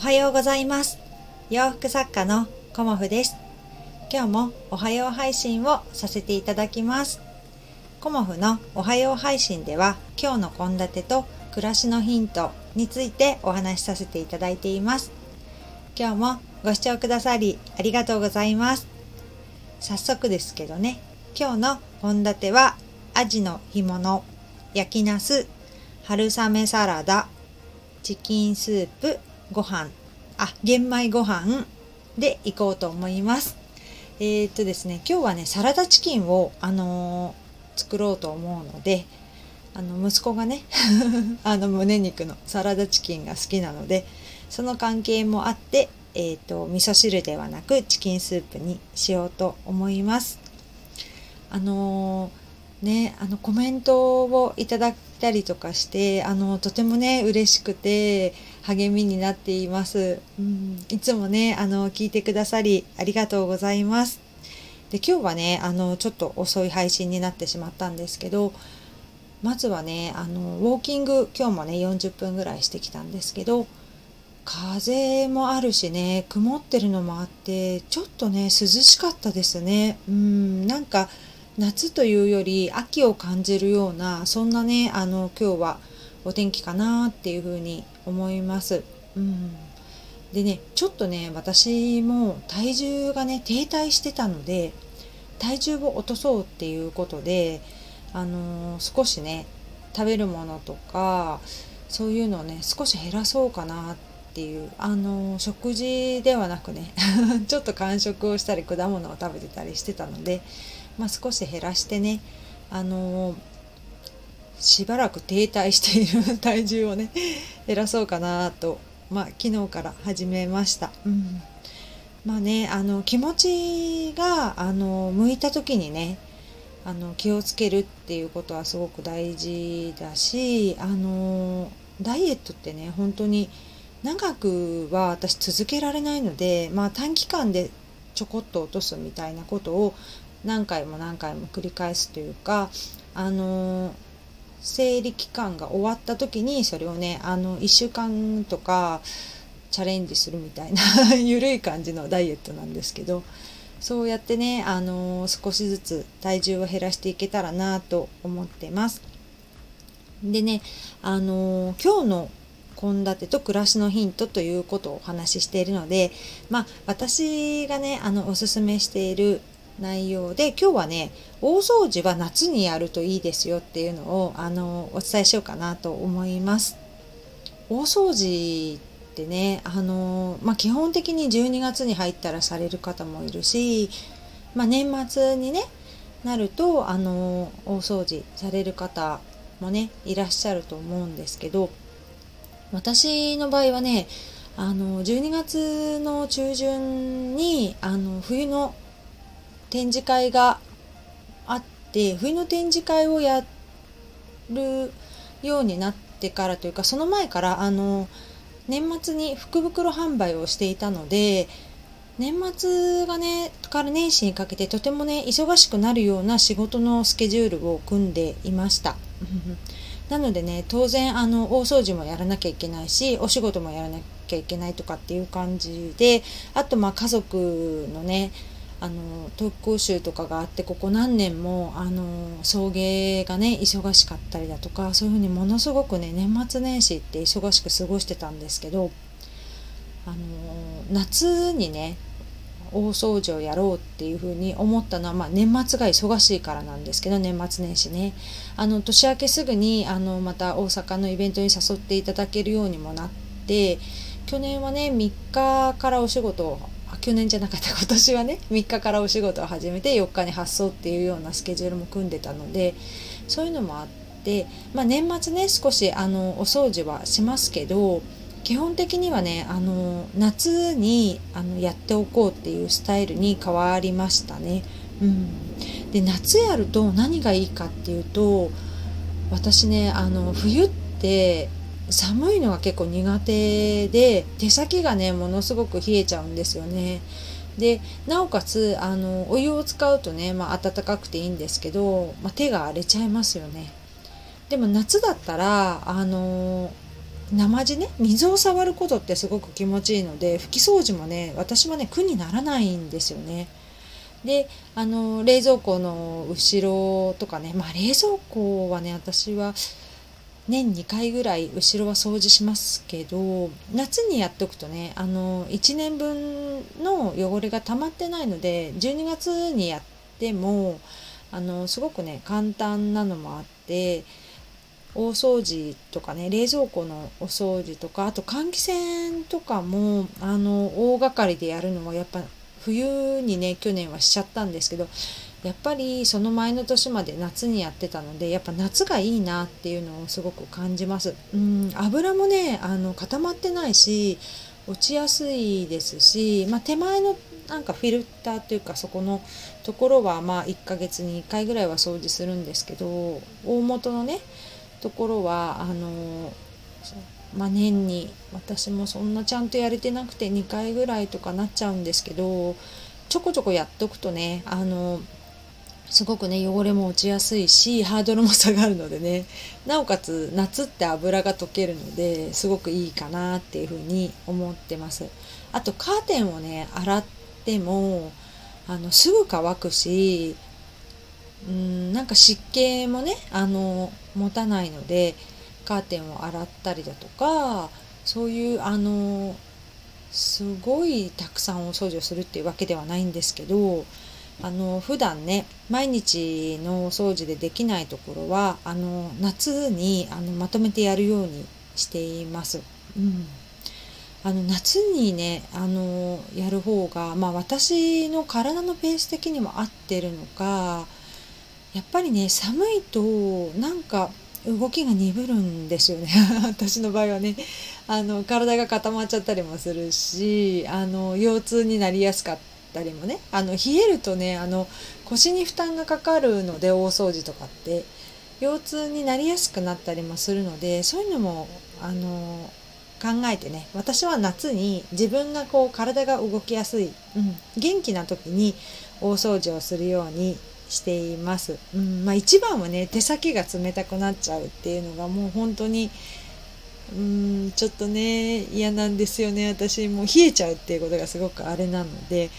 はようございます。洋服作家のコモフです。今日もおはよう配信をさせていただきます。コモフのおはよう配信では今日の献立と暮らしのヒントについてお話しさせていただいています。今日もご視聴くださりありがとうございます。早速ですけどね今日の献立はアジの干物焼きナス春雨サラダチキンスープご飯。あ玄米ご飯でいこうと思いますえー、っとですね今日はねサラダチキンをあのー、作ろうと思うのであの息子がね あの胸肉のサラダチキンが好きなのでその関係もあってえーと、味噌汁ではなくチキンスープにしようと思います。あのー、ね、あのコメントをいただいたりとかしてあのとてもね嬉しくて励みになっています。うん、いつもねあの聞いてくださりありがとうございます。で今日はねあのちょっと遅い配信になってしまったんですけどまずはねあのウォーキング今日もね40分ぐらいしてきたんですけど風もあるしね曇ってるのもあってちょっとね涼しかったですねうんなんか夏というより秋を感じるようなそんなねあの今日はお天気かなっていうふうに思います。うん。でねちょっとね私も体重がね停滞してたので体重を落とそうっていうことであのー、少しね食べるものとかそういうのをね少し減らそうかなっていうあの食事ではなくね ちょっと間食をしたり果物を食べてたりしてたので、まあ、少し減らしてねあのしばらく停滞している体重をね減らそうかなと、まあ、昨日から始めました。うんまあね、あの気持ちがあの向いた時にねあの気をつけるっていうことはすごく大事だしあのダイエットってね本当に長くは私続けられないので、まあ、短期間でちょこっと落とすみたいなことを何回も何回も繰り返すというかあの生理期間が終わった時にそれをねあの1週間とかチャレンジするみたいな 緩い感じのダイエットなんですけどそうやってねあの少しずつ体重を減らしていけたらなと思ってます。でねあの今日の献立と暮らしのヒントということをお話ししているので、まあ、私がねあのおすすめしている内容で今日はね大掃除は夏にやるといいですよっていうのをあのお伝えしようかなと思います。大掃除ってねあの、まあ、基本的に12月に入ったらされる方もいるし、まあ、年末にねなるとあの大掃除される方もねいらっしゃると思うんですけど私の場合はねあの12月の中旬にあの冬の展示会があって冬の展示会をやるようになってからというかその前からあの年末に福袋販売をしていたので年末がねから年始にかけてとてもね忙しくなるような仕事のスケジュールを組んでいました。なのでね当然あの大掃除もやらなきゃいけないしお仕事もやらなきゃいけないとかっていう感じであとまあ家族のねあの特攻集とかがあってここ何年もあの送迎がね忙しかったりだとかそういうふうにものすごくね年末年始って忙しく過ごしてたんですけどあの夏にね大掃除をやろうっていうふうに思ったのは、まあ、年末が忙しいからなんですけど年末年始ね。あの年明けすぐにあのまた大阪のイベントに誘っていただけるようにもなって去年はね3日からお仕事を去年じゃなかった今年はね 3日からお仕事を始めて4日に発送っていうようなスケジュールも組んでたのでそういうのもあって、まあ、年末ね少しあのお掃除はしますけど基本的にはねあの夏にあのやっておこうっていうスタイルに変わりましたね。うん、で夏やると何がいいかっていうと私ねあの冬って寒いのが結構苦手で手先がねものすごく冷えちゃうんですよね。でなおかつあのお湯を使うとね、まあ、暖かくていいんですけど、まあ、手が荒れちゃいますよね。でも夏だったらあの生地ね水を触ることってすごく気持ちいいので拭き掃除もね私はね苦にならないんですよね。であの冷蔵庫の後ろとかねまあ冷蔵庫はね私は年2回ぐらい後ろは掃除しますけど夏にやっておくとねあの1年分の汚れが溜まってないので12月にやってもあのすごくね簡単なのもあって大掃除とかね冷蔵庫のお掃除とかあと換気扇とかもあの大掛かりでやるのはやっぱ冬にね去年はしちゃったんですけどやっぱりその前の年まで夏にやってたのでやっぱ夏がいいなっていうのをすごく感じます。うん油もねあの固まってないし落ちやすいですし、まあ、手前のなんかフィルターというかそこのところはまあ1ヶ月に1回ぐらいは掃除するんですけど大元のねところはあのまあ、年に私もそんなちゃんとやれてなくて2回ぐらいとかなっちゃうんですけどちょこちょこやっとくとねあのすごくね汚れも落ちやすいしハードルも下がるのでね。なおかつ夏って油が溶けるのですごくいいかなっていうふうに思ってます。あとカーテンをね洗ってもあのすぐ乾くしうんなんか湿気もねあの持たないのでカーテンを洗ったりだとかそういうあのすごいたくさんお掃除をするっていうわけではないんですけどあの普段ね毎日のお掃除でできないところはあの夏にあのまとめてやるようにしています。うん。あの夏にねあのやる方が、まあ、私の体のペース的にも合ってるのかやっぱりね寒いとなんか動きが鈍るんですよね。私の場合はね。あの体が固まっちゃったりもするしあの腰痛になりやすかったりもねあの冷えるとねあの腰に負担がかかるので大掃除とかって腰痛になりやすくなったりもするのでそういうのもあの考えてね私は夏に自分がこう体が動きやすい、うん、元気な時に大掃除をするようにしています。うんまあ、一番はね手先が冷たくなっちゃうっていうのがもう本当にうんちょっとね嫌なんですよね私もう冷えちゃうっていうことがすごくあれなので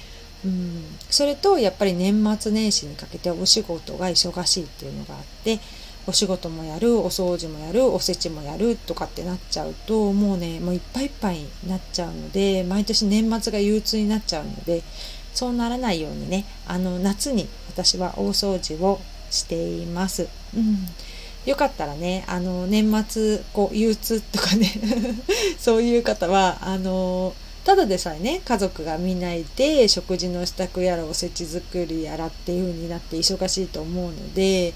うんそれとやっぱり年末年始にかけてお仕事が忙しいっていうのがあってお仕事もやるお掃除もやるおせちもやるとかってなっちゃうともうねもういっぱいいっぱいになっちゃうので毎年年末が憂鬱になっちゃうのでそうならないようにねあの夏に私は大掃除をしています。うんよかったらね、あの、年末、こう、憂鬱とかね そういう方は、あの、ただでさえね、家族がみんないて、食事の支度やらおせち作りやらっていう風になって忙しいと思うので、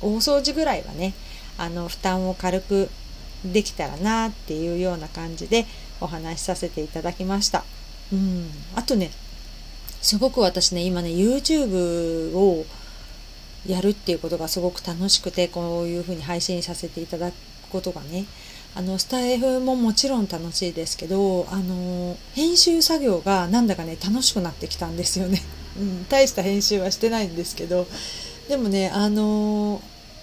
大掃除ぐらいはね、あの、負担を軽くできたらなっていうような感じでお話しさせていただきました。うん。あとね、すごく私ね今ね YouTube をやるっていうことがすごく楽しくてこういうふうに配信させていただくことがねあのスタイフももちろん楽しいですけどあの編集作業がなんだかね楽しくなってきたんですよね、うん、大した編集はしてないんですけどでもねあの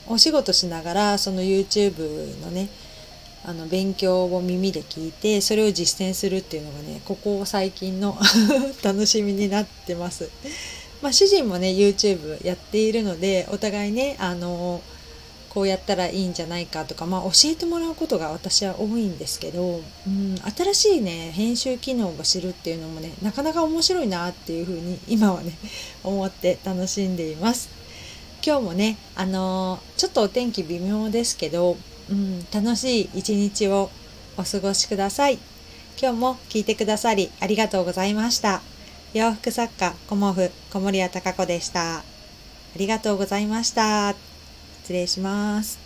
お仕事しながらその YouTube のねあの勉強を耳で聞いてそれを実践するっていうのがねここ最近の 楽しみになってます。まあ、主人もね YouTube やっているのでお互いねあのこうやったらいいんじゃないかとか、まあ、教えてもらうことが私は多いんですけど、うん、新しいね編集機能を知るっていうのもねなかなか面白いなっていうふうに今はね 思って楽しんでいます。今日もねあのちょっとお天気微妙ですけどうん、楽しい一日をお過ごしください。今日も聞いてくださりありがとうございました。洋服作家、コモフ、小森屋隆子でした。ありがとうございました。失礼します。